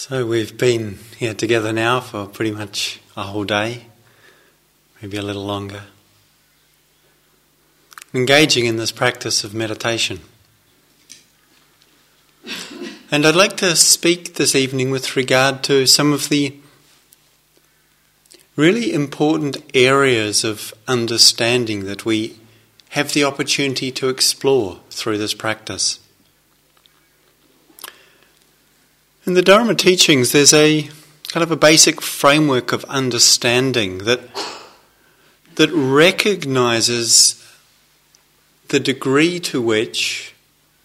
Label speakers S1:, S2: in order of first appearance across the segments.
S1: So we've been here together now for pretty much a whole day, maybe a little longer, engaging in this practice of meditation. And I'd like to speak this evening with regard to some of the really important areas of understanding that we have the opportunity to explore through this practice. In the Dharma teachings, there's a kind of a basic framework of understanding that, that recognizes the degree to which,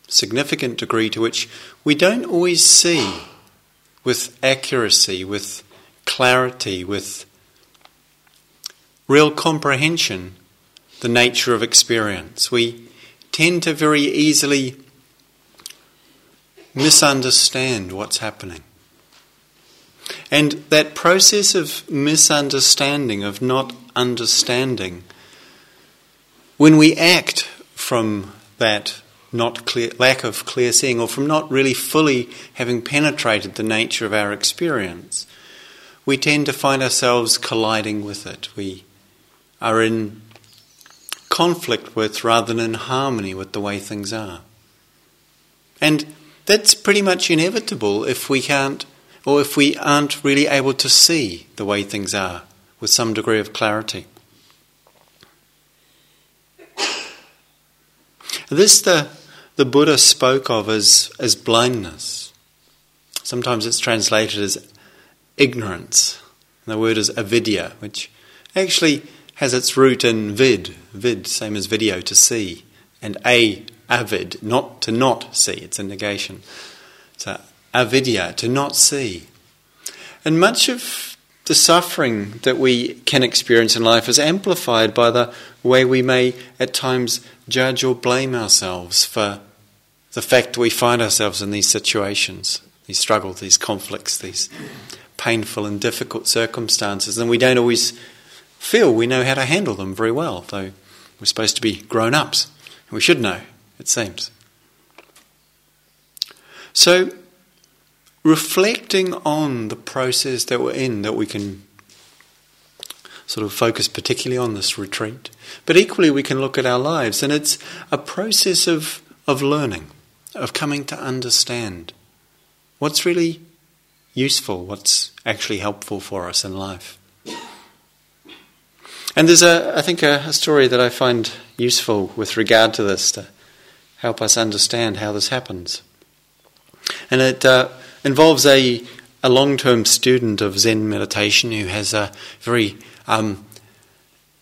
S1: significant degree to which, we don't always see with accuracy, with clarity, with real comprehension the nature of experience. We tend to very easily misunderstand what's happening. And that process of misunderstanding, of not understanding, when we act from that not clear, lack of clear seeing, or from not really fully having penetrated the nature of our experience, we tend to find ourselves colliding with it. We are in conflict with rather than in harmony with the way things are. And that's pretty much inevitable if we can't, or if we aren't really able to see the way things are with some degree of clarity. This the, the Buddha spoke of as, as blindness. Sometimes it's translated as ignorance. And the word is avidya, which actually has its root in vid, vid, same as video, to see, and a, avid, not to not see, it's a negation. So avidya, to not see. And much of the suffering that we can experience in life is amplified by the way we may at times judge or blame ourselves for the fact we find ourselves in these situations, these struggles, these conflicts, these painful and difficult circumstances, and we don't always feel we know how to handle them very well, though we're supposed to be grown ups. And we should know it seems. So, reflecting on the process that we're in, that we can sort of focus particularly on this retreat, but equally we can look at our lives, and it's a process of, of learning, of coming to understand what's really useful, what's actually helpful for us in life. And there's a, I think, a, a story that I find useful with regard to this. To, help us understand how this happens. And it uh, involves a, a long term student of Zen meditation who has a very um,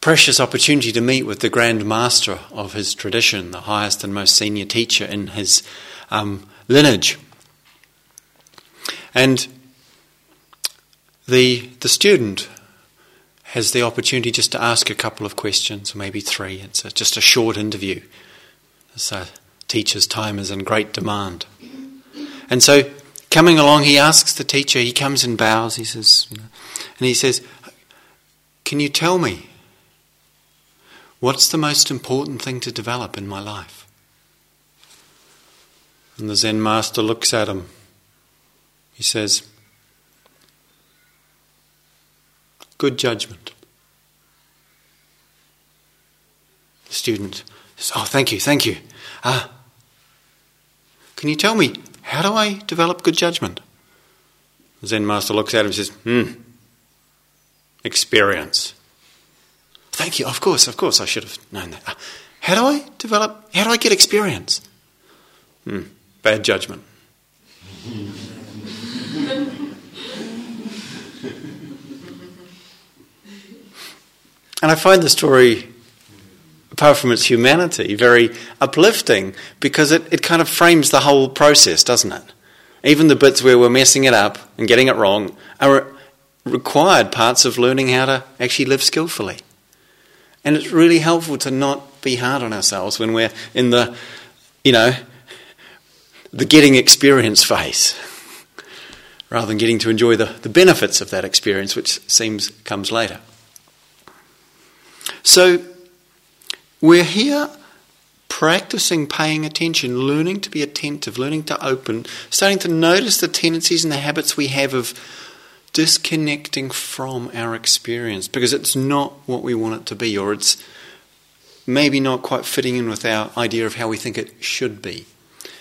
S1: precious opportunity to meet with the Grand Master of his tradition, the highest and most senior teacher in his um, lineage. And the, the student has the opportunity just to ask a couple of questions, maybe three. It's a, just a short interview. So teacher's time is in great demand. And so, coming along, he asks the teacher, he comes and bows, he says, you know, and he says, Can you tell me what's the most important thing to develop in my life? And the Zen master looks at him. He says, Good judgment. The student says, Oh, thank you, thank you. Ah, can you tell me, how do I develop good judgment? The Zen master looks at him and says, Hmm, experience. Thank you, of course, of course, I should have known that. How do I develop, how do I get experience? Hmm, bad judgment. and I find the story apart from its humanity, very uplifting because it, it kind of frames the whole process, doesn't it? Even the bits where we're messing it up and getting it wrong are required parts of learning how to actually live skillfully. And it's really helpful to not be hard on ourselves when we're in the, you know, the getting experience phase rather than getting to enjoy the, the benefits of that experience, which seems comes later. So, we're here practicing paying attention, learning to be attentive, learning to open, starting to notice the tendencies and the habits we have of disconnecting from our experience because it's not what we want it to be, or it's maybe not quite fitting in with our idea of how we think it should be.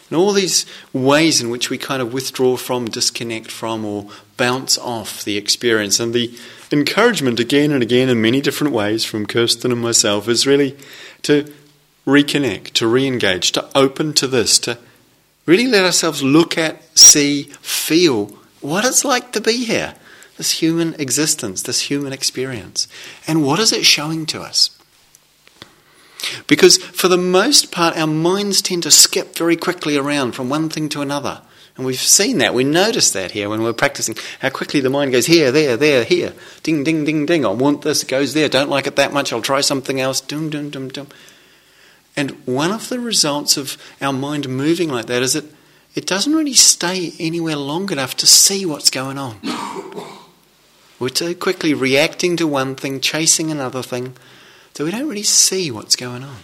S1: And all these ways in which we kind of withdraw from, disconnect from, or bounce off the experience. And the encouragement again and again in many different ways from Kirsten and myself is really to reconnect, to re engage, to open to this, to really let ourselves look at, see, feel what it's like to be here, this human existence, this human experience. And what is it showing to us? Because for the most part, our minds tend to skip very quickly around from one thing to another. And we've seen that. We notice that here when we're practicing. How quickly the mind goes here, there, there, here. Ding, ding, ding, ding. I want this. It goes there. Don't like it that much. I'll try something else. Dum, dum, dum, dum. And one of the results of our mind moving like that is that it doesn't really stay anywhere long enough to see what's going on. We're too quickly reacting to one thing, chasing another thing, so we don't really see what's going on.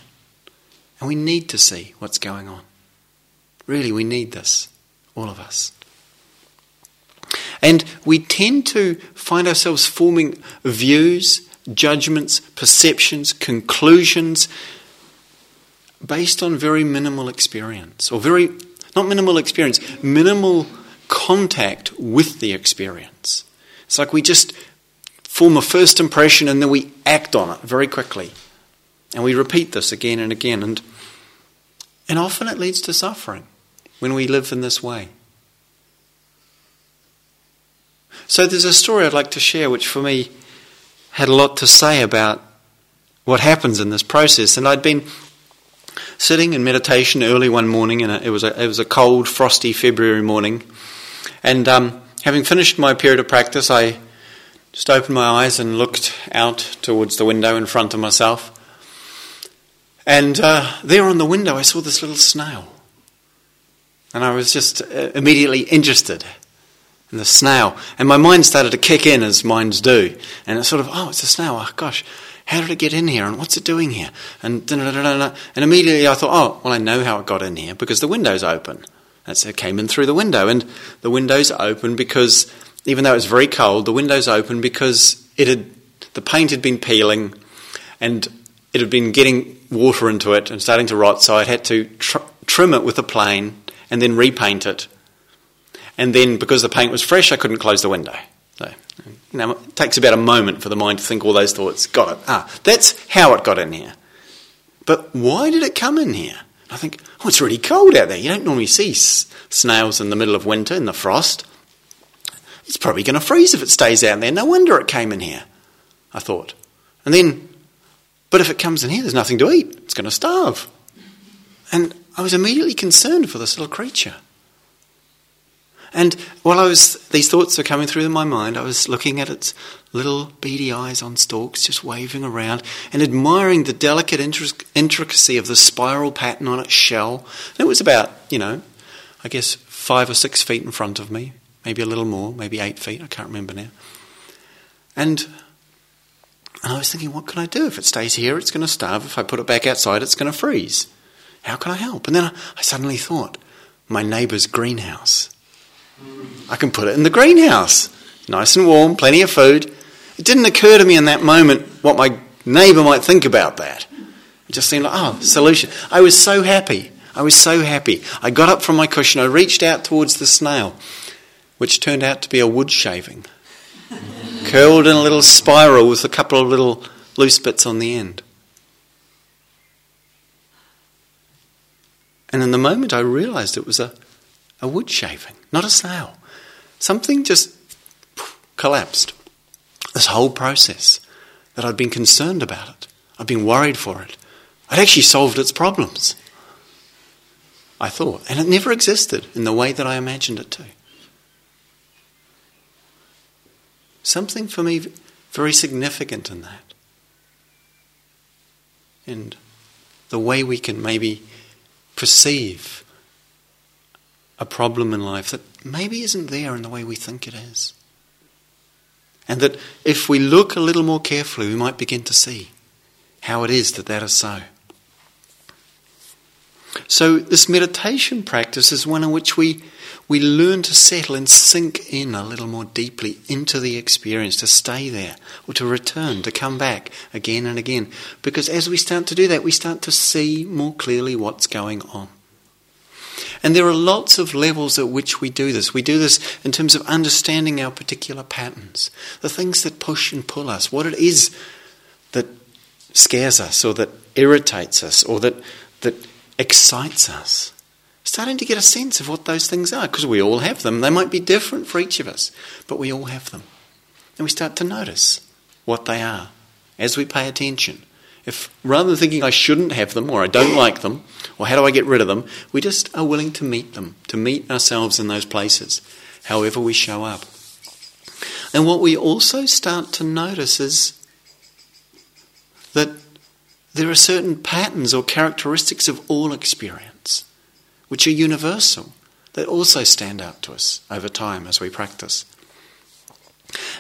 S1: And we need to see what's going on. Really, we need this, all of us. And we tend to find ourselves forming views, judgments, perceptions, conclusions based on very minimal experience, or very, not minimal experience, minimal contact with the experience. It's like we just form a first impression and then we act on it very quickly. And we repeat this again and again. And, and often it leads to suffering when we live in this way. So there's a story I'd like to share which for me had a lot to say about what happens in this process. And I'd been sitting in meditation early one morning, and it was a, it was a cold, frosty February morning. And um, having finished my period of practice, I just opened my eyes and looked out towards the window in front of myself. And uh, there on the window, I saw this little snail. And I was just uh, immediately interested in the snail. And my mind started to kick in as minds do. And it's sort of, oh, it's a snail. Oh, gosh, how did it get in here? And what's it doing here? And, and immediately I thought, oh, well, I know how it got in here because the window's open. That's, it came in through the window. And the window's open because even though it was very cold, the windows open because it had the paint had been peeling and it had been getting water into it and starting to rot. So I had to tr- trim it with a plane and then repaint it. And then because the paint was fresh, I couldn't close the window. So now it takes about a moment for the mind to think all those thoughts. Got it. Ah, that's how it got in here. But why did it come in here? I think, oh, it's really cold out there. You don't normally see s- snails in the middle of winter in the frost. It's probably going to freeze if it stays out there. No wonder it came in here, I thought. And then, but if it comes in here, there's nothing to eat. It's going to starve. And I was immediately concerned for this little creature. And while I was, these thoughts were coming through in my mind, I was looking at its little beady eyes on stalks, just waving around, and admiring the delicate intricacy of the spiral pattern on its shell. And it was about, you know, I guess five or six feet in front of me, maybe a little more, maybe eight feet, I can't remember now. And, and I was thinking, what can I do? If it stays here, it's going to starve. If I put it back outside, it's going to freeze. How can I help? And then I, I suddenly thought, my neighbour's greenhouse. I can put it in the greenhouse. Nice and warm, plenty of food. It didn't occur to me in that moment what my neighbour might think about that. It just seemed like, oh, solution. I was so happy. I was so happy. I got up from my cushion, I reached out towards the snail which turned out to be a wood shaving, curled in a little spiral with a couple of little loose bits on the end. And in the moment I realized it was a, a wood shaving, not a snail. Something just collapsed. This whole process that I'd been concerned about it, I'd been worried for it. I'd actually solved its problems. I thought. And it never existed in the way that I imagined it to. something for me very significant in that. And the way we can maybe perceive a problem in life that maybe isn't there in the way we think it is. And that if we look a little more carefully, we might begin to see how it is that that is so. So, this meditation practice is one in which we, we learn to settle and sink in a little more deeply into the experience, to stay there, or to return, to come back again and again. Because as we start to do that, we start to see more clearly what's going on. And there are lots of levels at which we do this. We do this in terms of understanding our particular patterns, the things that push and pull us, what it is that scares us or that irritates us or that, that excites us. Starting to get a sense of what those things are, because we all have them. They might be different for each of us, but we all have them. And we start to notice what they are as we pay attention. If rather than thinking I shouldn't have them or I don't like them or how do I get rid of them, we just are willing to meet them, to meet ourselves in those places, however we show up. And what we also start to notice is that there are certain patterns or characteristics of all experience which are universal that also stand out to us over time as we practice.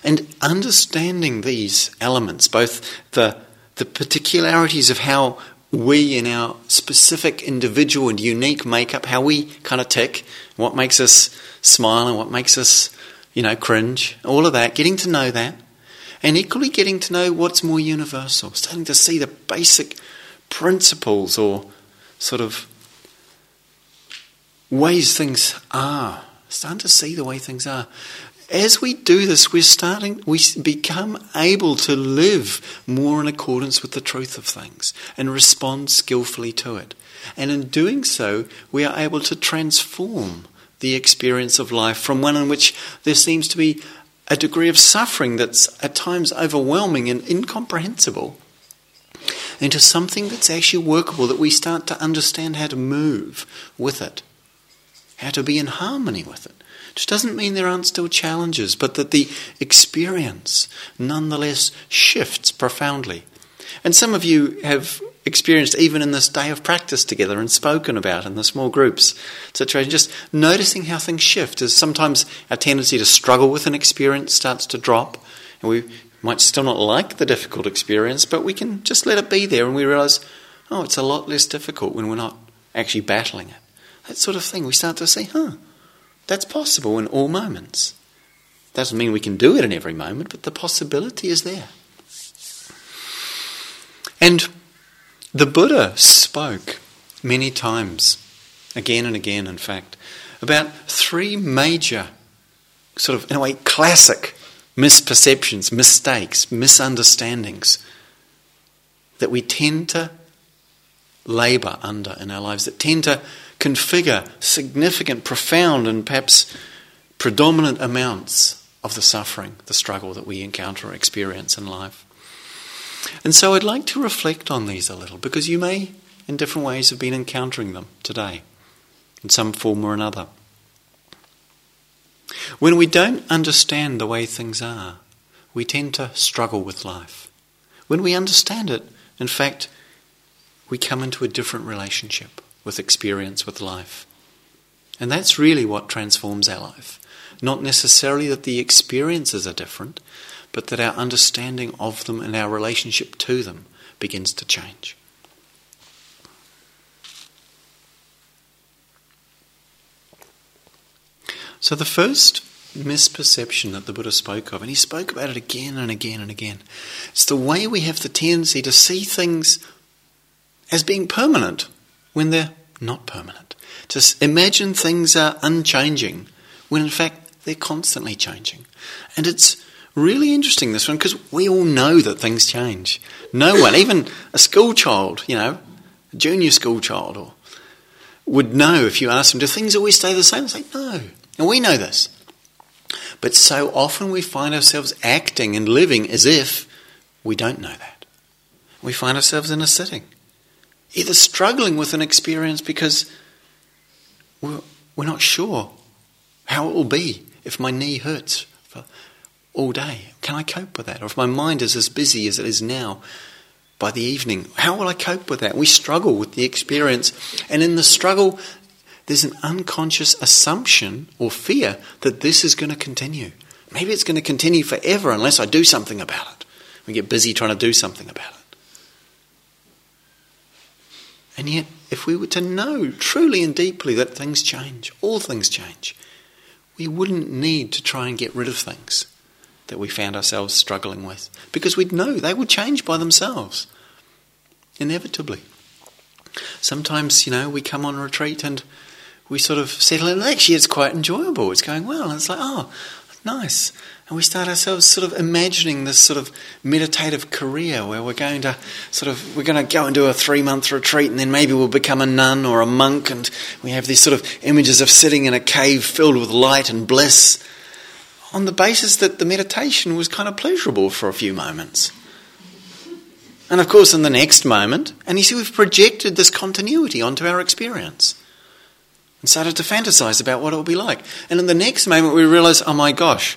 S1: And understanding these elements, both the, the particularities of how we, in our specific individual and unique makeup, how we kind of tick, what makes us smile and what makes us, you know, cringe, all of that, getting to know that, and equally getting to know what's more universal, starting to see the basic principles or sort of ways things are, starting to see the way things are. As we do this, we're starting, we become able to live more in accordance with the truth of things and respond skillfully to it. And in doing so, we are able to transform the experience of life from one in which there seems to be a degree of suffering that's at times overwhelming and incomprehensible into something that's actually workable, that we start to understand how to move with it, how to be in harmony with it. Which doesn't mean there aren't still challenges, but that the experience nonetheless shifts profoundly. And some of you have experienced even in this day of practice together and spoken about in the small groups situation, just noticing how things shift as sometimes our tendency to struggle with an experience starts to drop and we might still not like the difficult experience, but we can just let it be there and we realize, oh, it's a lot less difficult when we're not actually battling it. That sort of thing. We start to say, huh, that's possible in all moments. Doesn't mean we can do it in every moment, but the possibility is there. And the Buddha spoke many times, again and again, in fact, about three major, sort of, in a way, classic misperceptions, mistakes, misunderstandings that we tend to labour under in our lives, that tend to configure significant, profound, and perhaps predominant amounts of the suffering, the struggle that we encounter or experience in life. And so I'd like to reflect on these a little because you may, in different ways, have been encountering them today in some form or another. When we don't understand the way things are, we tend to struggle with life. When we understand it, in fact, we come into a different relationship with experience, with life. And that's really what transforms our life. Not necessarily that the experiences are different, but that our understanding of them and our relationship to them begins to change. So, the first misperception that the Buddha spoke of, and he spoke about it again and again and again, it's the way we have the tendency to see things as being permanent when they're not permanent. To imagine things are unchanging when in fact they're constantly changing. And it's really interesting, this one, because we all know that things change. No one, even a school child, you know, a junior school child, or would know if you asked them, do things always stay the same? They say, no. And we know this. But so often we find ourselves acting and living as if we don't know that. We find ourselves in a sitting, either struggling with an experience because we're, we're not sure how it will be if my knee hurts all day? Can I cope with that? Or if my mind is as busy as it is now by the evening, how will I cope with that? We struggle with the experience. And in the struggle, there's an unconscious assumption or fear that this is going to continue. Maybe it's going to continue forever unless I do something about it. We get busy trying to do something about it. And yet, if we were to know truly and deeply that things change, all things change, we wouldn't need to try and get rid of things that we found ourselves struggling with because we'd know they would change by themselves, inevitably. Sometimes, you know, we come on retreat and we sort of settle in. And actually, it's quite enjoyable. It's going well. And it's like, oh, nice. And we start ourselves sort of imagining this sort of meditative career where we're going to sort of, we're going to go and do a three month retreat and then maybe we'll become a nun or a monk. And we have these sort of images of sitting in a cave filled with light and bliss on the basis that the meditation was kind of pleasurable for a few moments. And of course, in the next moment, and you see, we've projected this continuity onto our experience and started to fantasize about what it will be like. And in the next moment, we realize, oh my gosh,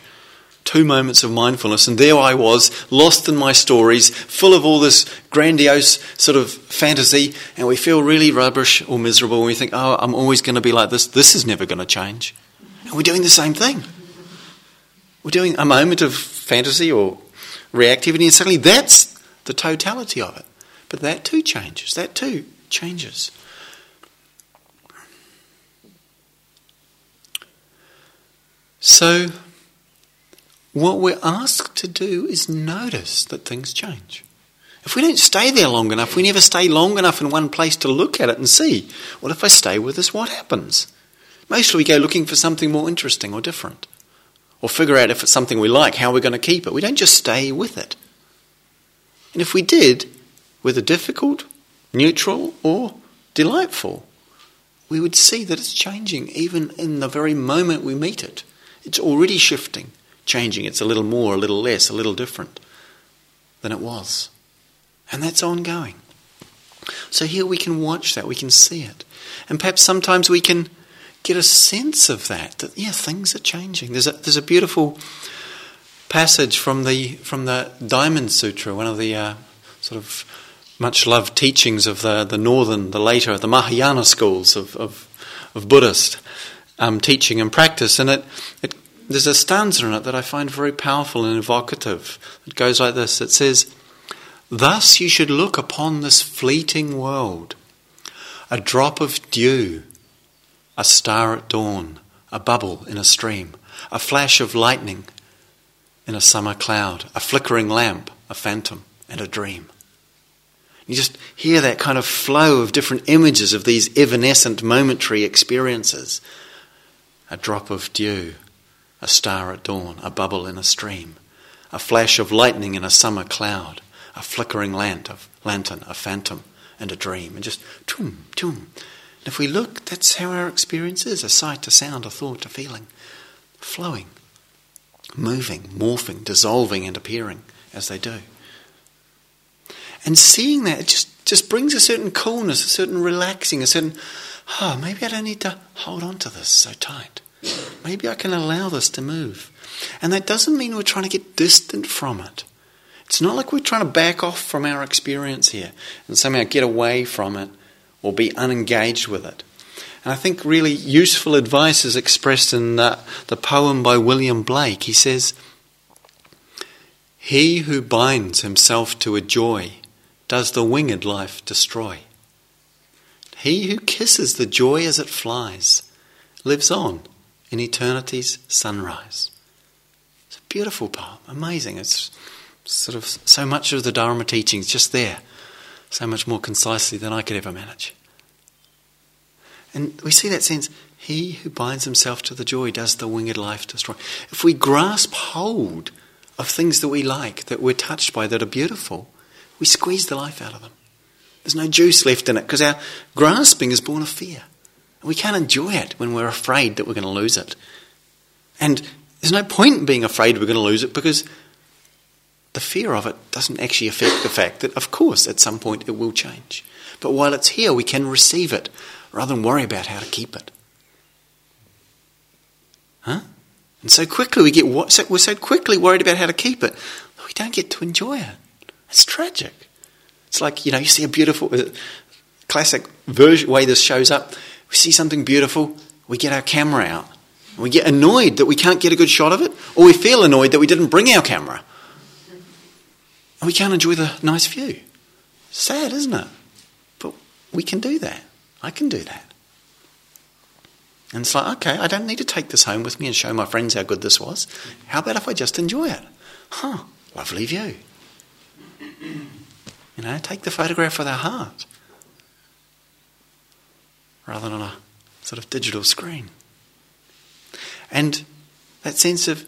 S1: two moments of mindfulness, and there I was, lost in my stories, full of all this grandiose sort of fantasy, and we feel really rubbish or miserable, and we think, oh, I'm always going to be like this. This is never going to change. And we're doing the same thing. We're doing a moment of fantasy or reactivity, and suddenly that's the totality of it. But that too changes. That too changes. So, what we're asked to do is notice that things change. If we don't stay there long enough, we never stay long enough in one place to look at it and see, well, if I stay with this, what happens? Mostly we go looking for something more interesting or different, or figure out if it's something we like, how we're going to keep it. We don't just stay with it. And if we did, whether difficult, neutral, or delightful, we would see that it's changing even in the very moment we meet it. It's already shifting, changing. It's a little more, a little less, a little different than it was. And that's ongoing. So here we can watch that, we can see it. And perhaps sometimes we can get a sense of that, that yeah, things are changing. There's a, there's a beautiful passage from the from the Diamond Sutra, one of the uh, sort of much loved teachings of the, the northern, the later, the Mahayana schools of, of, of Buddhist um, teaching and practice. And it, it, there's a stanza in it that I find very powerful and evocative. It goes like this It says, Thus you should look upon this fleeting world, a drop of dew, a star at dawn, a bubble in a stream, a flash of lightning in a summer cloud, a flickering lamp, a phantom, and a dream. You just hear that kind of flow of different images of these evanescent momentary experiences. A drop of dew, a star at dawn, a bubble in a stream, a flash of lightning in a summer cloud, a flickering lantern, a phantom, and a dream. And just tum, tum. And if we look, that's how our experience is a sight, a sound, a thought, a feeling, flowing moving, morphing, dissolving, and appearing as they do. And seeing that, it just, just brings a certain coolness, a certain relaxing, a certain, oh, maybe I don't need to hold on to this so tight. Maybe I can allow this to move. And that doesn't mean we're trying to get distant from it. It's not like we're trying to back off from our experience here and somehow get away from it or be unengaged with it. And I think really useful advice is expressed in the, the poem by William Blake. He says, He who binds himself to a joy does the winged life destroy. He who kisses the joy as it flies lives on in eternity's sunrise. It's a beautiful poem, amazing. It's sort of so much of the Dharma teachings just there, so much more concisely than I could ever manage. And we see that sense he who binds himself to the joy does the winged life destroy. If we grasp hold of things that we like, that we're touched by, that are beautiful, we squeeze the life out of them. There's no juice left in it because our grasping is born of fear. We can't enjoy it when we're afraid that we're going to lose it. And there's no point in being afraid we're going to lose it because the fear of it doesn't actually affect the fact that, of course, at some point it will change. But while it's here, we can receive it rather than worry about how to keep it. Huh? And so quickly we get so, we're so quickly worried about how to keep it, we don't get to enjoy it. It's tragic. It's like you know you see a beautiful uh, classic version way this shows up. We see something beautiful, we get our camera out, we get annoyed that we can't get a good shot of it, or we feel annoyed that we didn't bring our camera, and we can't enjoy the nice view. Sad, isn't it? But we can do that. I can do that. And it's like, okay, I don't need to take this home with me and show my friends how good this was. How about if I just enjoy it? Huh, lovely view. You know, take the photograph with our heart rather than on a sort of digital screen. And that sense of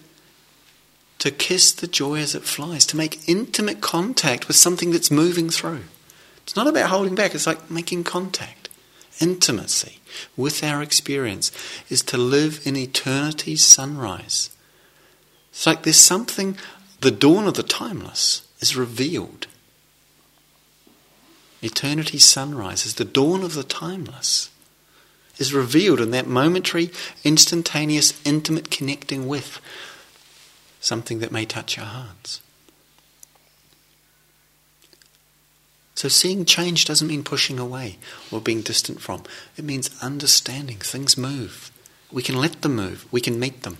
S1: to kiss the joy as it flies, to make intimate contact with something that's moving through. It's not about holding back, it's like making contact. Intimacy with our experience is to live in eternity's sunrise. It's like there's something, the dawn of the timeless is revealed. Eternity's sunrise is the dawn of the timeless, is revealed in that momentary, instantaneous, intimate connecting with something that may touch our hearts. So, seeing change doesn't mean pushing away or being distant from. It means understanding things move. We can let them move, we can meet them.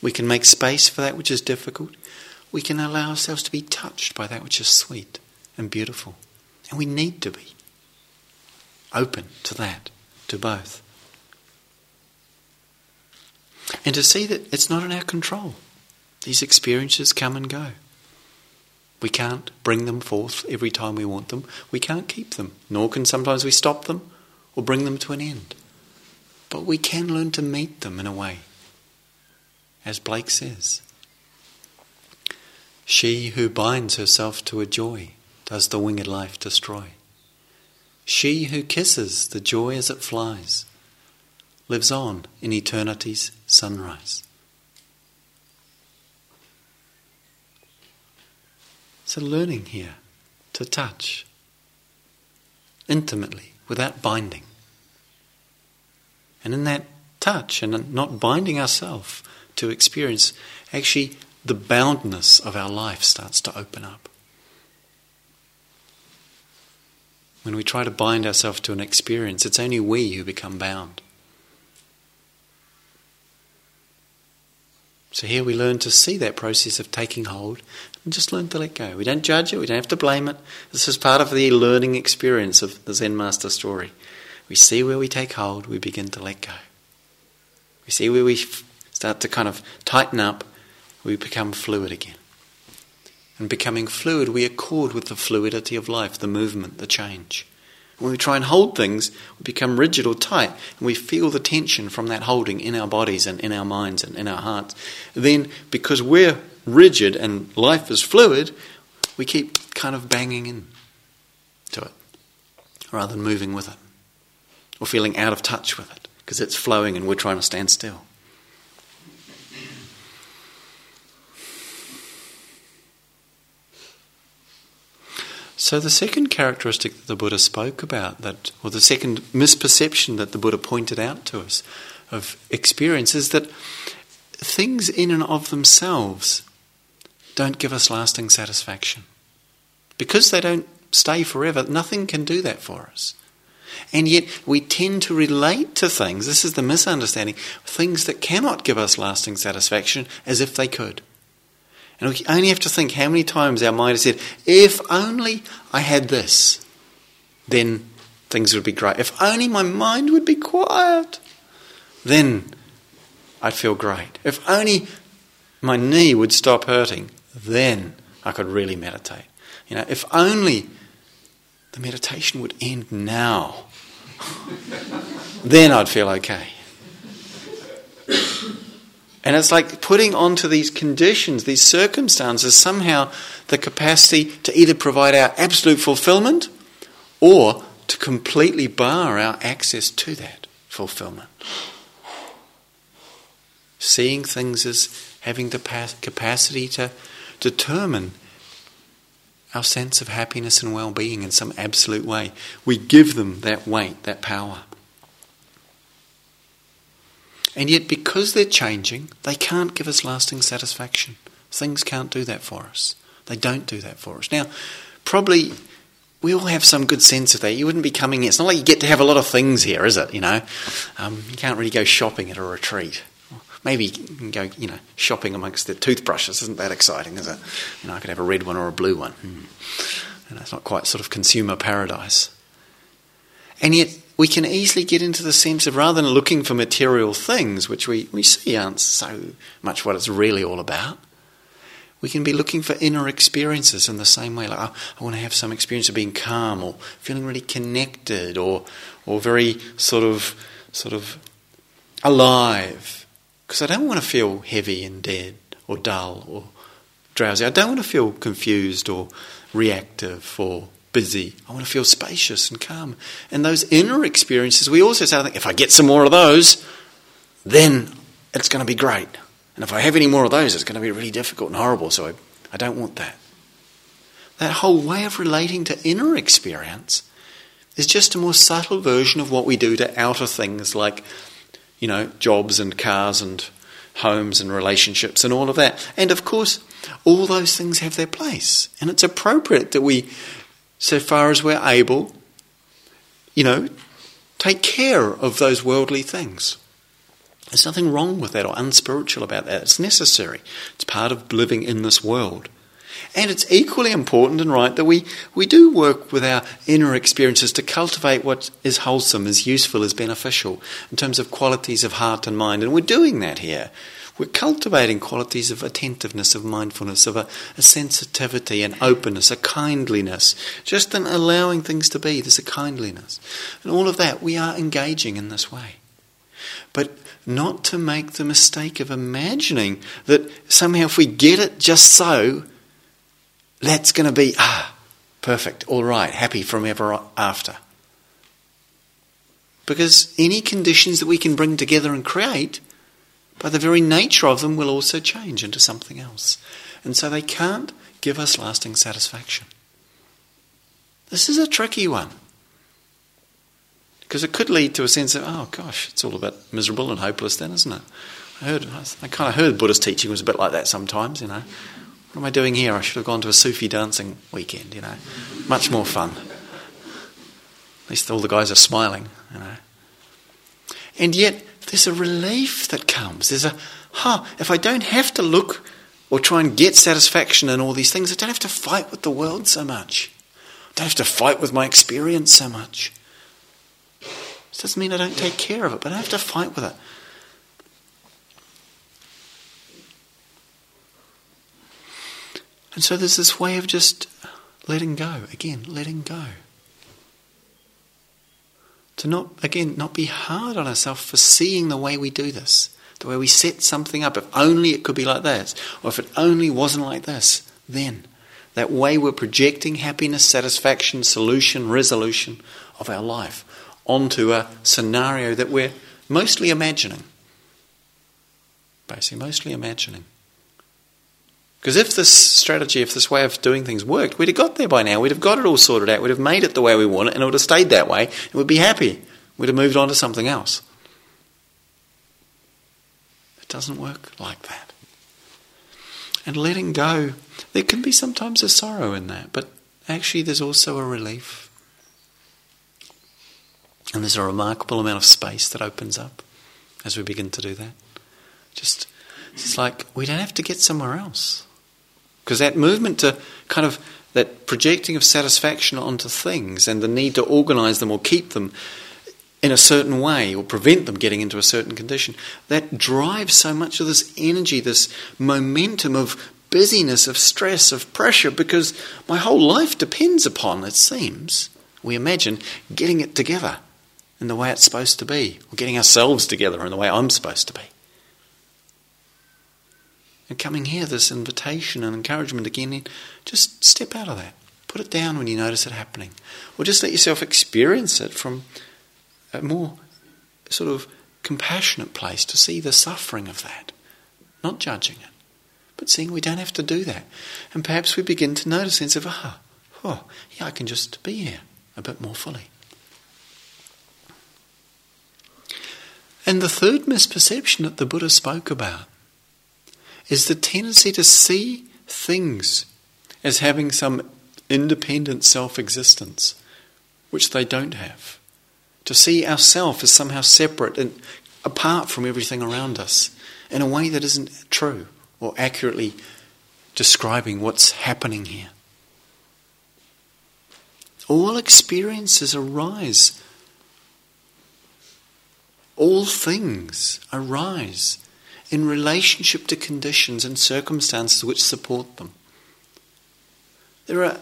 S1: We can make space for that which is difficult. We can allow ourselves to be touched by that which is sweet and beautiful. And we need to be open to that, to both. And to see that it's not in our control. These experiences come and go. We can't bring them forth every time we want them. We can't keep them, nor can sometimes we stop them or bring them to an end. But we can learn to meet them in a way. As Blake says, she who binds herself to a joy does the winged life destroy. She who kisses the joy as it flies lives on in eternity's sunrise. So, learning here to touch intimately without binding. And in that touch and not binding ourselves to experience, actually the boundness of our life starts to open up. When we try to bind ourselves to an experience, it's only we who become bound. So here we learn to see that process of taking hold and just learn to let go. We don't judge it, we don't have to blame it. This is part of the learning experience of the Zen Master story. We see where we take hold, we begin to let go. We see where we start to kind of tighten up, we become fluid again. And becoming fluid, we accord with the fluidity of life, the movement, the change. When we try and hold things, we become rigid or tight, and we feel the tension from that holding in our bodies and in our minds and in our hearts. Then, because we're rigid and life is fluid, we keep kind of banging in to it rather than moving with it or feeling out of touch with it because it's flowing and we're trying to stand still. So, the second characteristic that the Buddha spoke about, that, or the second misperception that the Buddha pointed out to us of experience, is that things in and of themselves don't give us lasting satisfaction. Because they don't stay forever, nothing can do that for us. And yet we tend to relate to things, this is the misunderstanding, things that cannot give us lasting satisfaction as if they could. And we only have to think how many times our mind has said, if only I had this, then things would be great. If only my mind would be quiet, then I'd feel great. If only my knee would stop hurting, then I could really meditate. You know, if only the meditation would end now, then I'd feel okay. And it's like putting onto these conditions, these circumstances, somehow the capacity to either provide our absolute fulfillment or to completely bar our access to that fulfillment. Seeing things as having the capacity to determine our sense of happiness and well being in some absolute way. We give them that weight, that power. And yet, because they're changing, they can't give us lasting satisfaction. Things can't do that for us. They don't do that for us. Now, probably we all have some good sense of that. You wouldn't be coming here. It's not like you get to have a lot of things here, is it? You know, um, you can't really go shopping at a retreat. Maybe you can go, you know, shopping amongst the toothbrushes. Isn't that exciting? Is it? You know, I could have a red one or a blue one. Hmm. And it's not quite sort of consumer paradise. And yet, we can easily get into the sense of rather than looking for material things, which we, we see aren't so much what it's really all about, we can be looking for inner experiences in the same way. Like, oh, I want to have some experience of being calm or feeling really connected or, or very sort of, sort of alive. Because I don't want to feel heavy and dead or dull or drowsy. I don't want to feel confused or reactive or busy. I want to feel spacious and calm. And those inner experiences, we also say, I think, if I get some more of those, then it's going to be great. And if I have any more of those, it's going to be really difficult and horrible. So I, I don't want that. That whole way of relating to inner experience is just a more subtle version of what we do to outer things like, you know, jobs and cars and homes and relationships and all of that. And of course, all those things have their place. And it's appropriate that we so far as we're able, you know, take care of those worldly things. There's nothing wrong with that or unspiritual about that. It's necessary. It's part of living in this world. And it's equally important and right that we, we do work with our inner experiences to cultivate what is wholesome, is useful, is beneficial in terms of qualities of heart and mind. And we're doing that here. We're cultivating qualities of attentiveness, of mindfulness, of a, a sensitivity, an openness, a kindliness. Just in allowing things to be, there's a kindliness. And all of that, we are engaging in this way. But not to make the mistake of imagining that somehow if we get it just so, that's going to be, ah, perfect, all right, happy from ever after. Because any conditions that we can bring together and create by the very nature of them, will also change into something else. And so they can't give us lasting satisfaction. This is a tricky one. Because it could lead to a sense of, oh gosh, it's all a bit miserable and hopeless then, isn't it? I heard, I kind of heard Buddhist teaching was a bit like that sometimes, you know. What am I doing here? I should have gone to a Sufi dancing weekend, you know. Much more fun. At least all the guys are smiling, you know. And yet, there's a relief that comes. There's a, huh, if I don't have to look or try and get satisfaction in all these things, I don't have to fight with the world so much. I don't have to fight with my experience so much. This doesn't mean I don't take care of it, but I have to fight with it. And so there's this way of just letting go. Again, letting go to not, again, not be hard on ourselves for seeing the way we do this, the way we set something up. If only it could be like this, or if it only wasn't like this, then that way we're projecting happiness, satisfaction, solution, resolution of our life onto a scenario that we're mostly imagining. Basically, mostly imagining. Because if this strategy, if this way of doing things worked, we'd have got there by now. We'd have got it all sorted out. We'd have made it the way we want it, and it would have stayed that way, and we'd be happy. We'd have moved on to something else. It doesn't work like that. And letting go, there can be sometimes a sorrow in that, but actually, there's also a relief. And there's a remarkable amount of space that opens up as we begin to do that. Just, it's like we don't have to get somewhere else. Because that movement to kind of that projecting of satisfaction onto things and the need to organize them or keep them in a certain way or prevent them getting into a certain condition, that drives so much of this energy, this momentum of busyness, of stress, of pressure, because my whole life depends upon, it seems, we imagine, getting it together in the way it's supposed to be, or getting ourselves together in the way I'm supposed to be. And coming here, this invitation and encouragement again, just step out of that. Put it down when you notice it happening. Or just let yourself experience it from a more sort of compassionate place to see the suffering of that. Not judging it, but seeing we don't have to do that. And perhaps we begin to notice a sense of, ah, oh, yeah, I can just be here a bit more fully. And the third misperception that the Buddha spoke about is the tendency to see things as having some independent self existence, which they don't have. To see ourself as somehow separate and apart from everything around us in a way that isn't true or accurately describing what's happening here. All experiences arise all things arise in relationship to conditions and circumstances which support them. There are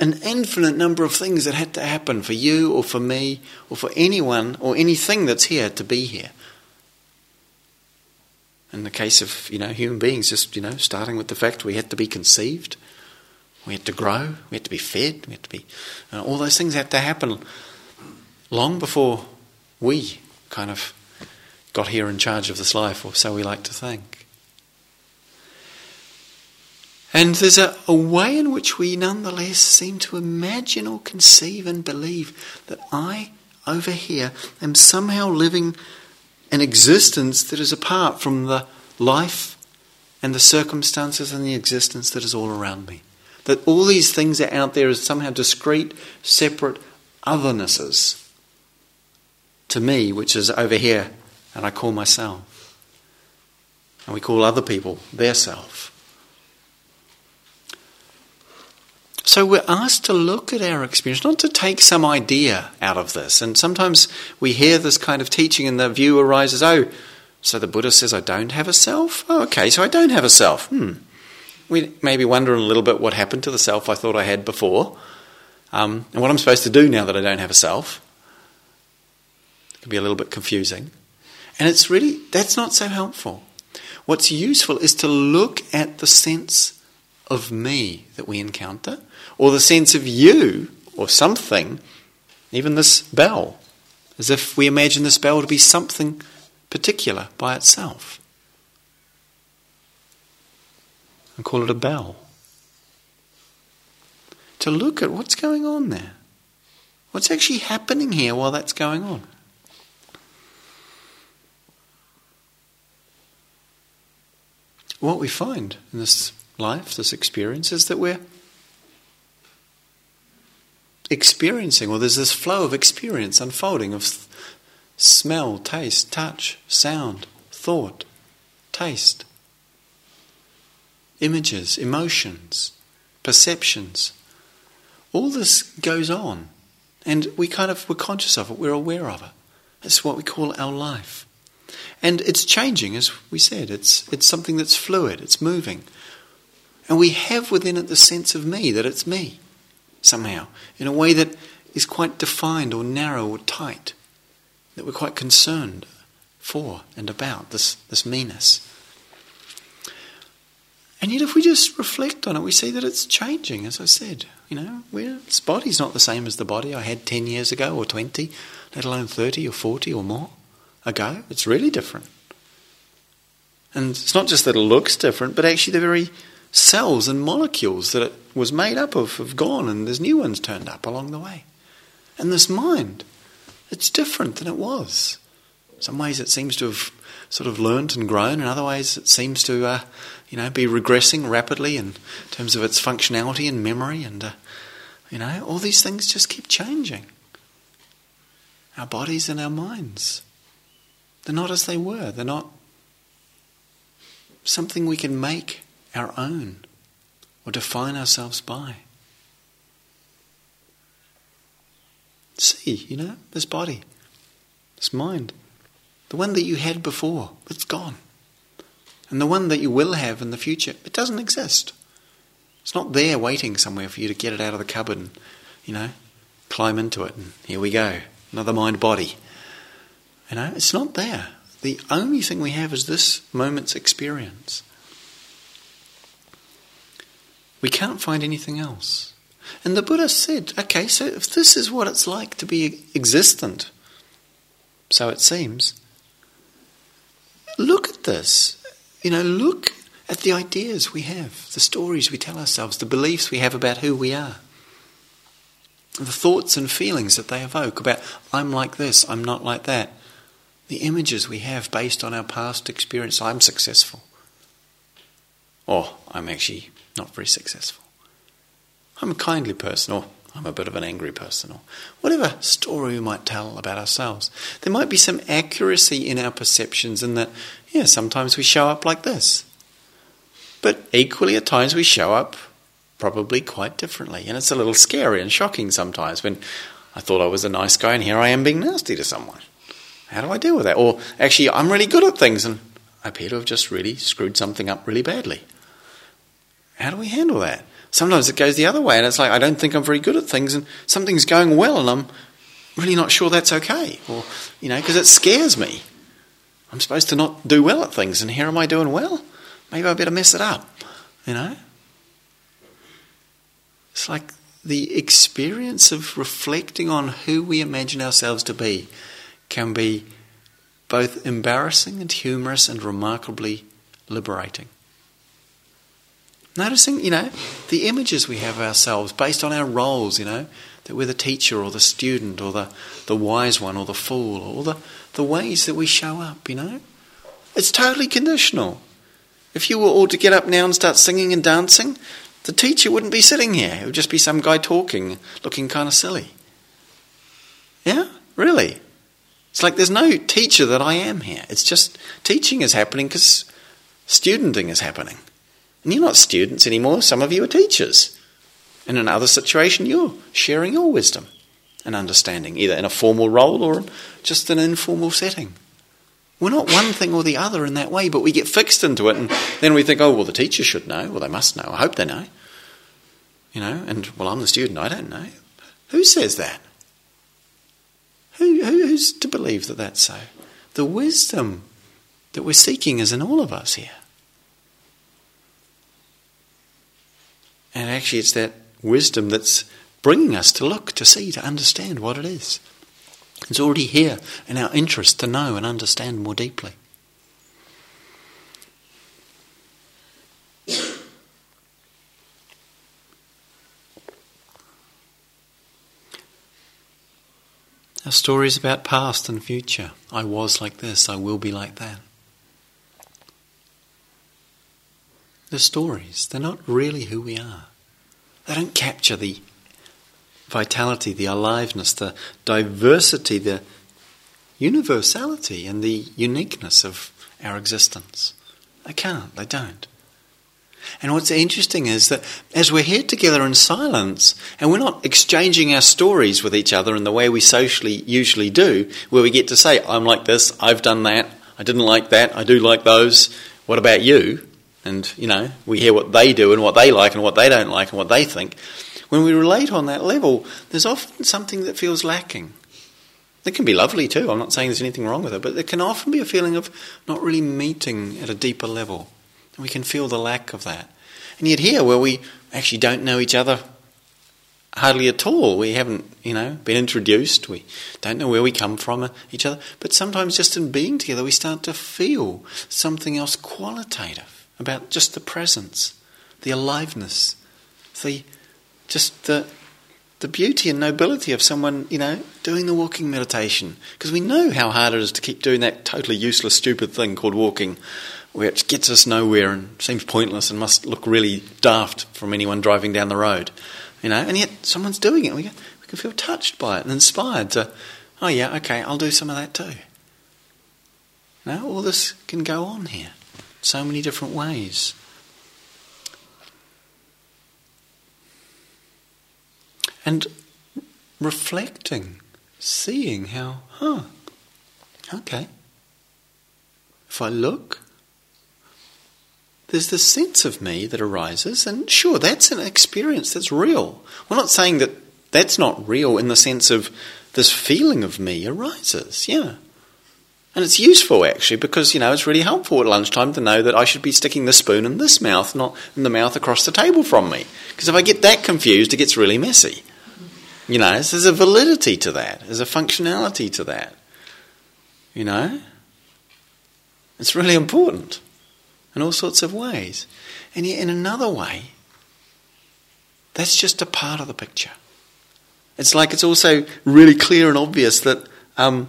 S1: an infinite number of things that had to happen for you or for me or for anyone or anything that's here to be here. In the case of you know human beings, just you know starting with the fact we had to be conceived, we had to grow, we had to be fed, we had to be you know, all those things had to happen long before we kind of got here in charge of this life, or so we like to think. And there's a, a, way in which we nonetheless seem to imagine or conceive and believe that I, over here, am somehow living an existence that is apart from the life and the circumstances and the existence that is all around me. That all these things are out there as somehow discrete, separate othernesses to me, which is over here, and I call myself. And we call other people their self. So we're asked to look at our experience, not to take some idea out of this. And sometimes we hear this kind of teaching, and the view arises oh, so the Buddha says I don't have a self? Oh, okay, so I don't have a self. Hmm. We maybe wonder a little bit what happened to the self I thought I had before, um, and what I'm supposed to do now that I don't have a self. It can be a little bit confusing. And it's really, that's not so helpful. What's useful is to look at the sense of me that we encounter or the sense of you or something, even this bell, as if we imagine this bell to be something particular by itself. And call it a bell. To look at what's going on there. What's actually happening here while that's going on? What we find in this life, this experience, is that we're experiencing, or there's this flow of experience unfolding of smell, taste, touch, sound, thought, taste, images, emotions, perceptions. All this goes on, and we kind of we're conscious of it, we're aware of it. It's what we call our life. And it's changing, as we said. It's, it's something that's fluid, it's moving. And we have within it the sense of me, that it's me somehow, in a way that is quite defined or narrow or tight, that we're quite concerned for and about this, this meanness. And yet, if we just reflect on it, we see that it's changing, as I said. You know, this body's not the same as the body I had 10 years ago or 20, let alone 30 or 40 or more ago. It's really different. And it's not just that it looks different, but actually the very cells and molecules that it was made up of have gone and there's new ones turned up along the way. And this mind, it's different than it was. In some ways it seems to have sort of learnt and grown, in other ways it seems to, uh, you know, be regressing rapidly in terms of its functionality and memory and, uh, you know, all these things just keep changing. Our bodies and our minds. They're not as they were. They're not something we can make our own or define ourselves by. See, you know, this body, this mind, the one that you had before, it's gone. And the one that you will have in the future, it doesn't exist. It's not there waiting somewhere for you to get it out of the cupboard and, you know, climb into it and here we go, another mind body. You know, it's not there. The only thing we have is this moment's experience. We can't find anything else. And the Buddha said, okay, so if this is what it's like to be existent, so it seems, look at this. You know, look at the ideas we have, the stories we tell ourselves, the beliefs we have about who we are, the thoughts and feelings that they evoke about, I'm like this, I'm not like that the images we have based on our past experience. I'm successful. Or I'm actually not very successful. I'm a kindly person, or I'm a bit of an angry person, or whatever story we might tell about ourselves. There might be some accuracy in our perceptions in that, yeah, sometimes we show up like this. But equally, at times we show up probably quite differently. And it's a little scary and shocking sometimes when I thought I was a nice guy and here I am being nasty to someone. How do I deal with that? Or actually, I'm really good at things and I appear to have just really screwed something up really badly. How do we handle that? Sometimes it goes the other way and it's like, I don't think I'm very good at things and something's going well and I'm really not sure that's okay. Or, you know, because it scares me. I'm supposed to not do well at things and here am I doing well? Maybe I better mess it up, you know? It's like the experience of reflecting on who we imagine ourselves to be can be both embarrassing and humorous and remarkably liberating. Noticing, you know, the images we have ourselves based on our roles, you know, that we're the teacher or the student or the, the wise one or the fool or the, the ways that we show up, you know. It's totally conditional. If you were all to get up now and start singing and dancing, the teacher wouldn't be sitting here. It would just be some guy talking, looking kind of silly. Yeah? Really? It's like there's no teacher that I am here. It's just teaching is happening because studenting is happening. And you're not students anymore. Some of you are teachers. In another situation, you're sharing your wisdom and understanding, either in a formal role or just an informal setting. We're not one thing or the other in that way, but we get fixed into it, and then we think, oh, well, the teacher should know. Well, they must know. I hope they know. You know, and, well, I'm the student. I don't know. Who says that? Who, who's to believe that that's so? The wisdom that we're seeking is in all of us here. And actually, it's that wisdom that's bringing us to look, to see, to understand what it is. It's already here in our interest to know and understand more deeply. Our stories about past and future. I was like this, I will be like that. The stories, they're not really who we are. They don't capture the vitality, the aliveness, the diversity, the universality, and the uniqueness of our existence. They can't, they don't. And what's interesting is that as we're here together in silence, and we're not exchanging our stories with each other in the way we socially usually do, where we get to say, I'm like this, I've done that, I didn't like that, I do like those, what about you? And, you know, we hear what they do and what they like and what they don't like and what they think. When we relate on that level, there's often something that feels lacking. It can be lovely too, I'm not saying there's anything wrong with it, but there can often be a feeling of not really meeting at a deeper level. We can feel the lack of that. And yet here, where we actually don't know each other hardly at all, we haven't, you know, been introduced, we don't know where we come from uh, each other, but sometimes just in being together, we start to feel something else qualitative about just the presence, the aliveness, the just the the beauty and nobility of someone, you know, doing the walking meditation. Because we know how hard it is to keep doing that totally useless, stupid thing called walking, which gets us nowhere and seems pointless and must look really daft from anyone driving down the road. You know, and yet someone's doing it. We, can, we can feel touched by it and inspired to, oh yeah, okay, I'll do some of that too. Now, all this can go on here, so many different ways. And reflecting, seeing how, huh, okay. If I look, there's this sense of me that arises, and sure, that's an experience that's real. We're not saying that that's not real in the sense of this feeling of me arises, yeah. And it's useful actually because, you know, it's really helpful at lunchtime to know that I should be sticking the spoon in this mouth, not in the mouth across the table from me. Because if I get that confused, it gets really messy. You know, there's a validity to that, there's a functionality to that. You know? It's really important in all sorts of ways. And yet, in another way, that's just a part of the picture. It's like it's also really clear and obvious that um,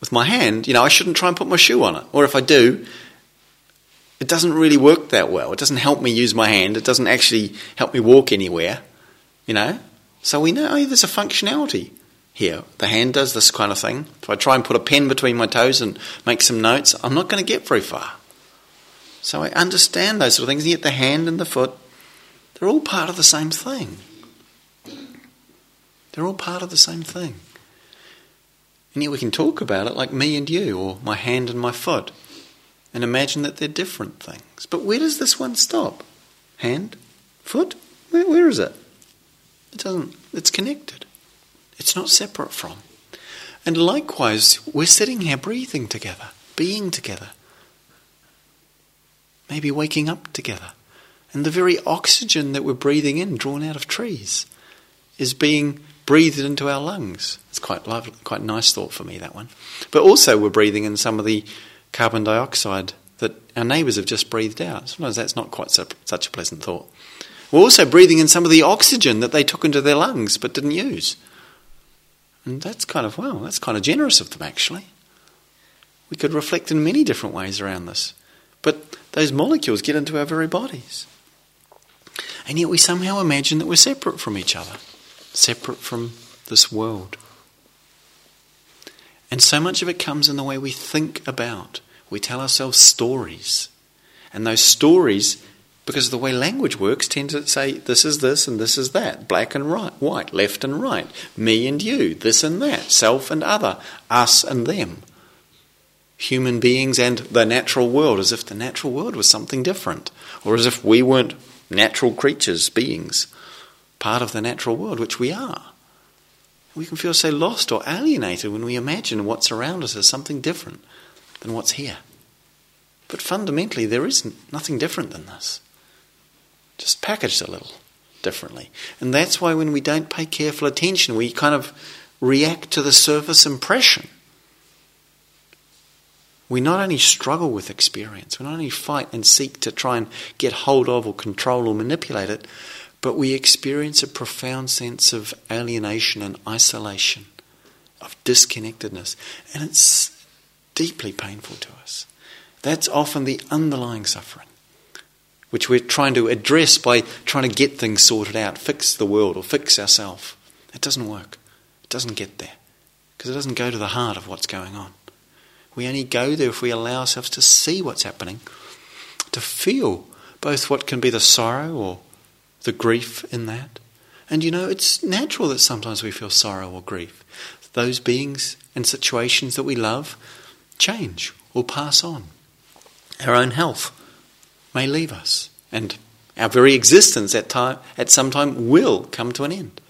S1: with my hand, you know, I shouldn't try and put my shoe on it. Or if I do, it doesn't really work that well. It doesn't help me use my hand. It doesn't actually help me walk anywhere, you know. So we know oh, there's a functionality here. The hand does this kind of thing. If I try and put a pen between my toes and make some notes, I'm not going to get very far. So I understand those sort of things, and yet the hand and the foot, they're all part of the same thing. They're all part of the same thing. And yet we can talk about it like me and you, or my hand and my foot, and imagine that they're different things. But where does this one stop? Hand? Foot? where, where is it? It doesn't, it's connected. It's not separate from. And likewise, we're sitting here breathing together, being together, maybe waking up together. And the very oxygen that we're breathing in, drawn out of trees, is being breathed into our lungs. It's quite lovely, quite nice thought for me, that one. But also, we're breathing in some of the carbon dioxide that our neighbours have just breathed out. Sometimes that's not quite so, such a pleasant thought. We're also breathing in some of the oxygen that they took into their lungs but didn't use. And that's kind of, wow, that's kind of generous of them, actually. We could reflect in many different ways around this. But those molecules get into our very bodies. And yet we somehow imagine that we're separate from each other, separate from this world. And so much of it comes in the way we think about. We tell ourselves stories. And those stories because of the way language works tend to say this is this and this is that, black and right, white, left and right, me and you, this and that, self and other, us and them. Human beings and the natural world, as if the natural world was something different, or as if we weren't natural creatures, beings, part of the natural world, which we are. We can feel so lost or alienated when we imagine what's around us as something different than what's here. But fundamentally, there is nothing different than this just packaged a little differently. And that's why when we don't pay careful attention, we kind of react to the surface impression. We not only struggle with experience, we not only fight and seek to try and get hold of or control or manipulate it, but we experience a profound sense of alienation and isolation, of disconnectedness, and it's deeply painful to us. That's often the underlying suffering which we're trying to address by trying to get things sorted out, fix the world or fix ourselves. It doesn't work. It doesn't get there because it doesn't go to the heart of what's going on. We only go there if we allow ourselves to see what's happening, to feel both what can be the sorrow or the grief in that. And you know, it's natural that sometimes we feel sorrow or grief. Those beings and situations that we love change or pass on. Our own health may leave us, and our very existence at, time, at some time will come to an end.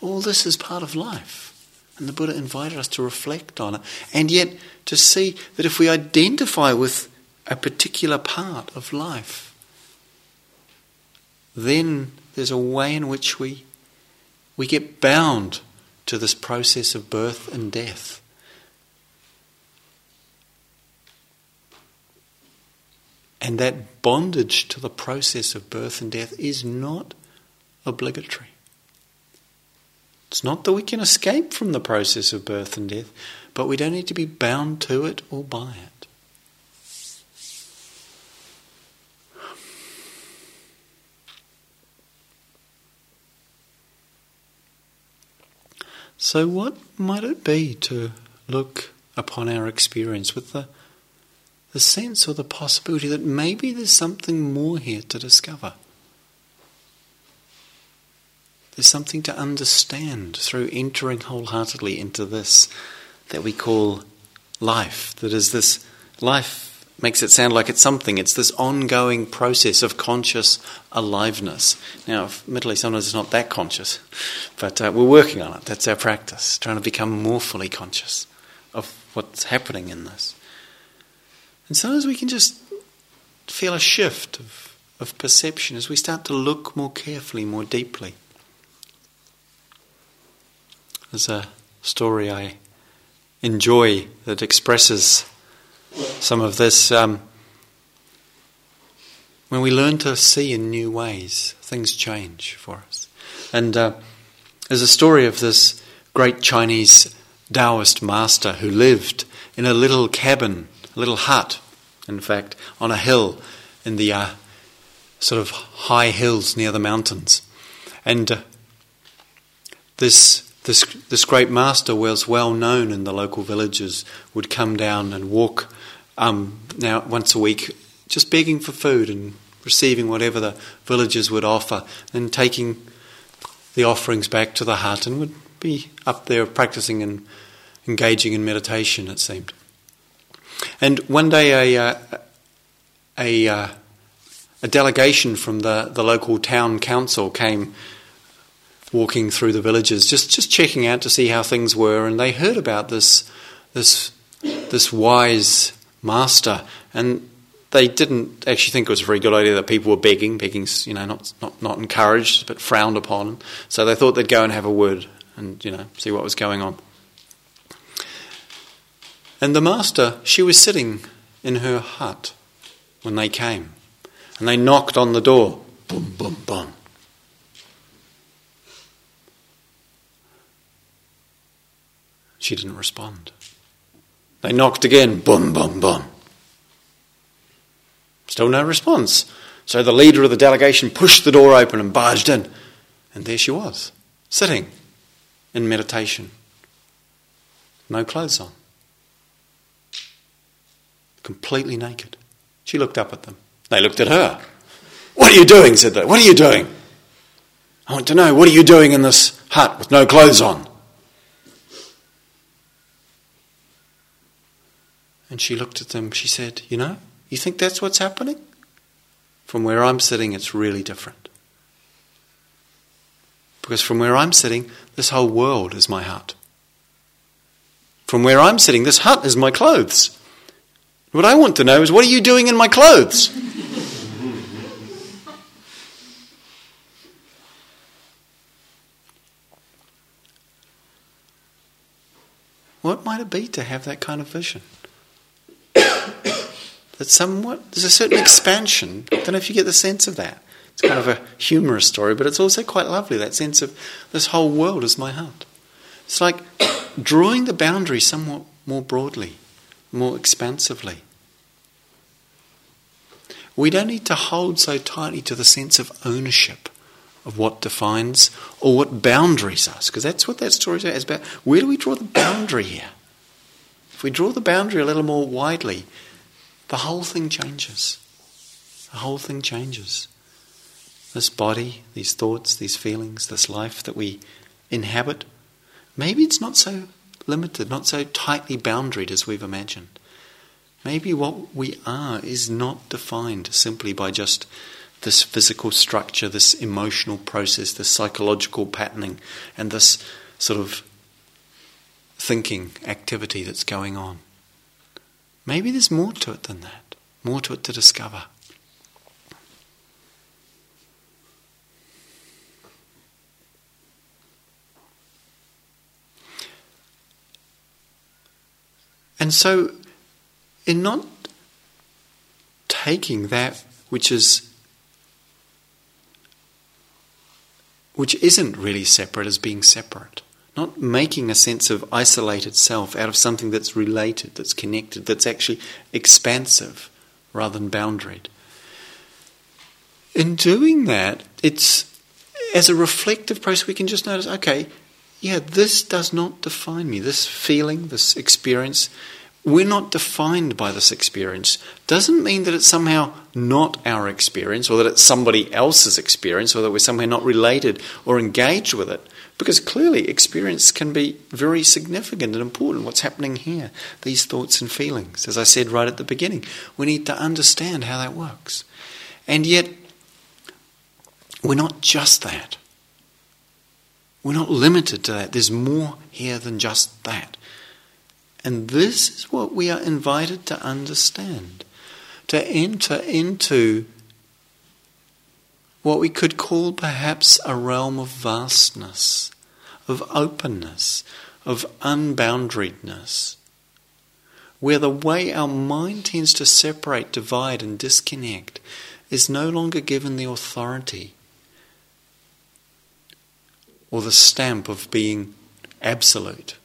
S1: All this is part of life. And the Buddha invited us to reflect on it, and yet to see that if we identify with a particular part of life, then there's a way in which we, we get bound to this process of birth and death. And that bondage to the process of birth and death is not obligatory. It's not that we can escape from the process of birth and death, but we don't need to be bound to it or by it. So, what might it be to look upon our experience with the the sense or the possibility that maybe there's something more here to discover. There's something to understand through entering wholeheartedly into this that we call life. That is, this life makes it sound like it's something. It's this ongoing process of conscious aliveness. Now, admittedly, sometimes it's not that conscious, but uh, we're working on it. That's our practice, trying to become more fully conscious of what's happening in this. And sometimes we can just feel a shift of, of perception as we start to look more carefully, more deeply. There's a story I enjoy that expresses some of this. Um, when we learn to see in new ways, things change for us. And uh, there's a story of this great Chinese Taoist master who lived in a little cabin, a little hut in fact, on a hill in the uh, sort of high hills near the mountains. And uh, this, this, this great master was well known in the local villages, would come down and walk um, now once a week, just begging for food and receiving whatever the villagers would offer, and taking the offerings back to the hut, and would be up there practicing and engaging in meditation, it seemed. And one day, a, uh, a, a, uh, a delegation from the, the local town council came walking through the villages, just, just checking out to see how things were, and they heard about this, this, this wise master, and they didn't actually think it was a very good idea that people were begging. Begging's, you know, not, not, not encouraged, but frowned upon. So they thought they'd go and have a word and, you know, see what was going on. And the master, she was sitting in her hut when they came. And they knocked on the door. Boom, boom, boom. She didn't respond. They knocked again. Boom, boom, boom. Still no response. So the leader of the delegation pushed the door open and barged in. And there she was, sitting in meditation. No clothes on. Completely naked. She looked up at them. They looked at her. What are you doing? said they. What are you doing? I want to know, what are you doing in this hut with no clothes on? And she looked at them. She said, You know, you think that's what's happening? From where I'm sitting, it's really different. Because from where I'm sitting, this whole world is my hut. From where I'm sitting, this hut is my clothes. What I want to know is what are you doing in my clothes? what might it be to have that kind of vision? That somewhat there's a certain expansion. I don't know if you get the sense of that. It's kind of a humorous story, but it's also quite lovely. That sense of this whole world is my heart. It's like drawing the boundary somewhat more broadly, more expansively. We don't need to hold so tightly to the sense of ownership of what defines or what boundaries us, because that's what that story is about. Where do we draw the boundary here? If we draw the boundary a little more widely, the whole thing changes. The whole thing changes. This body, these thoughts, these feelings, this life that we inhabit, maybe it's not so limited, not so tightly boundaried as we've imagined. Maybe what we are is not defined simply by just this physical structure, this emotional process, this psychological patterning, and this sort of thinking activity that's going on. Maybe there's more to it than that, more to it to discover. And so, in not taking that which is which isn't really separate as being separate, not making a sense of isolated self out of something that's related, that's connected, that's actually expansive rather than boundaried. In doing that, it's as a reflective process, we can just notice okay, yeah, this does not define me. This feeling, this experience, we're not defined by this experience. Doesn't mean that it's somehow not our experience or that it's somebody else's experience or that we're somehow not related or engaged with it. Because clearly, experience can be very significant and important. What's happening here? These thoughts and feelings. As I said right at the beginning, we need to understand how that works. And yet, we're not just that. We're not limited to that. There's more here than just that. And this is what we are invited to understand to enter into what we could call perhaps a realm of vastness, of openness, of unboundariedness, where the way our mind tends to separate, divide, and disconnect is no longer given the authority or the stamp of being absolute.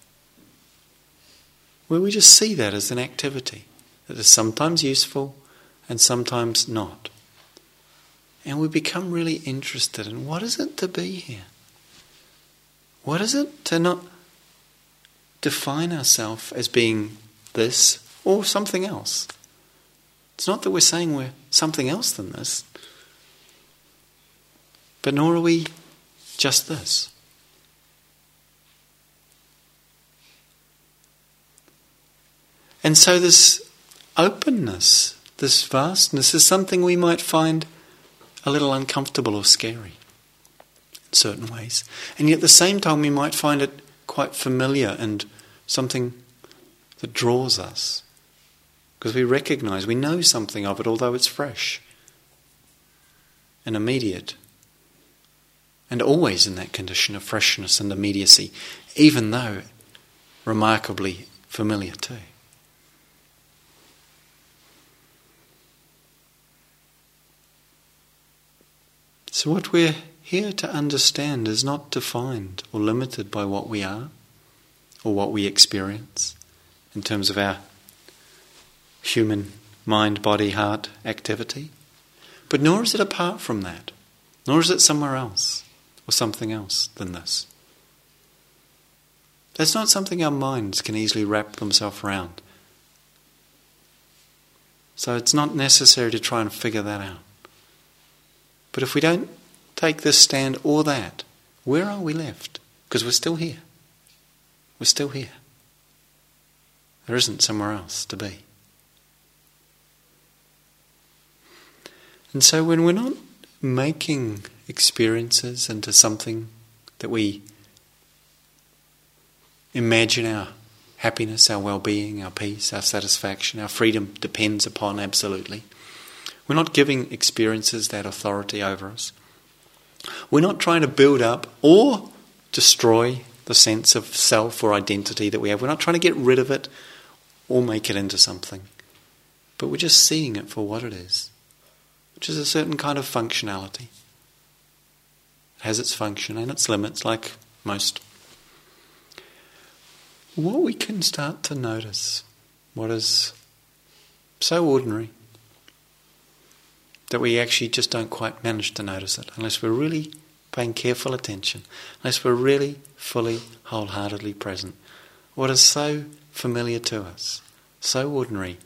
S1: Where we just see that as an activity that is sometimes useful and sometimes not. And we become really interested in what is it to be here? What is it to not define ourselves as being this or something else? It's not that we're saying we're something else than this, but nor are we just this. And so, this openness, this vastness, is something we might find a little uncomfortable or scary certain ways. And yet, at the same time, we might find it quite familiar and something that draws us. Because we recognize, we know something of it, although it's fresh and immediate. And always in that condition of freshness and immediacy, even though remarkably familiar too. So, what we're here to understand is not defined or limited by what we are or what we experience in terms of our human mind, body, heart activity. But nor is it apart from that, nor is it somewhere else or something else than this. That's not something our minds can easily wrap themselves around. So it's not necessary to try and figure that out. But if we don't take this stand or that, where are we left? Because we're still here. We're still here. There isn't somewhere else to be. And so when we're not making experiences into something that we imagine our happiness, our well being, our peace, our satisfaction, our freedom depends upon absolutely. We're not giving experiences that authority over us. We're not trying to build up or destroy the sense of self or identity that we have. We're not trying to get rid of it or make it into something. But we're just seeing it for what it is, which is a certain kind of functionality. It has its function and its limits, like most. What we can start to notice, what is so ordinary, that we actually just don't quite manage to notice it unless we're really paying careful attention, unless we're really fully, wholeheartedly present. What is so familiar to us, so ordinary,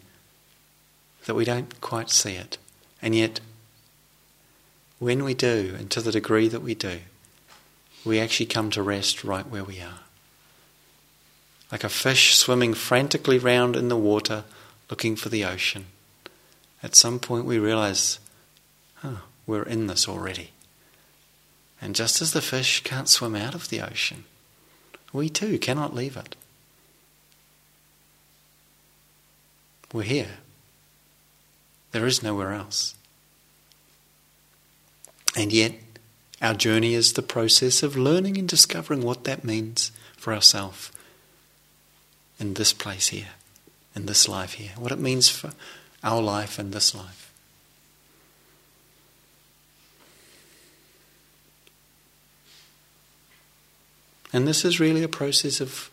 S1: that we don't quite see it. And yet, when we do, and to the degree that we do, we actually come to rest right where we are. Like a fish swimming frantically round in the water looking for the ocean. At some point, we realize oh, we're in this already. And just as the fish can't swim out of the ocean, we too cannot leave it. We're here. There is nowhere else. And yet, our journey is the process of learning and discovering what that means for ourselves in this place here, in this life here, what it means for our life and this life. And this is really a process of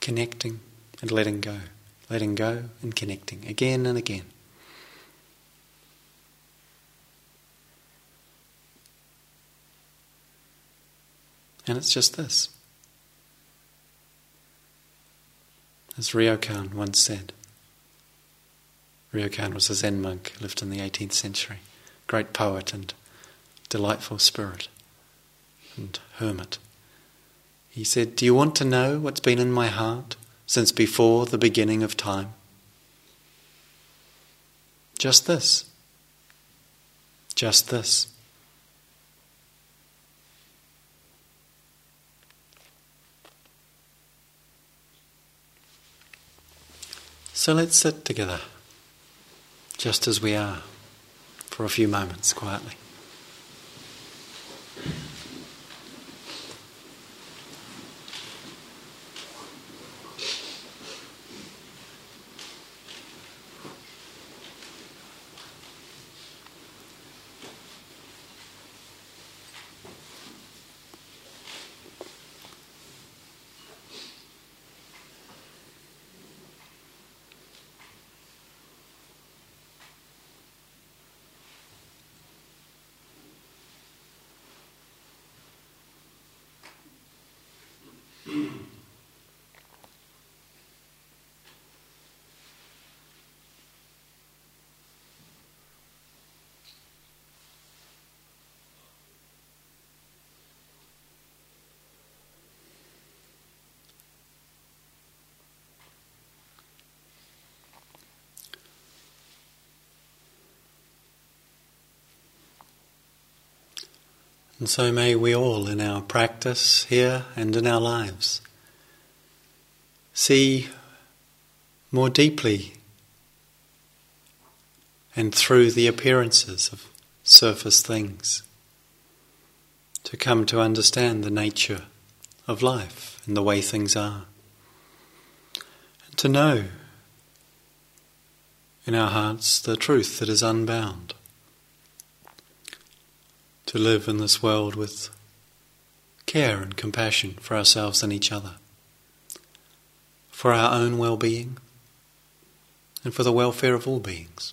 S1: connecting and letting go, letting go and connecting again and again. And it's just this. As Ryokan once said, Ryokan was a Zen monk, lived in the 18th century, great poet and delightful spirit and hermit. He said, Do you want to know what's been in my heart since before the beginning of time? Just this. Just this. So let's sit together, just as we are, for a few moments quietly. And so may we all, in our practice here and in our lives, see more deeply and through the appearances of surface things to come to understand the nature of life and the way things are. And to know in our hearts the truth that is unbound to live in this world with care and compassion for ourselves and each other, for our own well being, and for the welfare of all beings.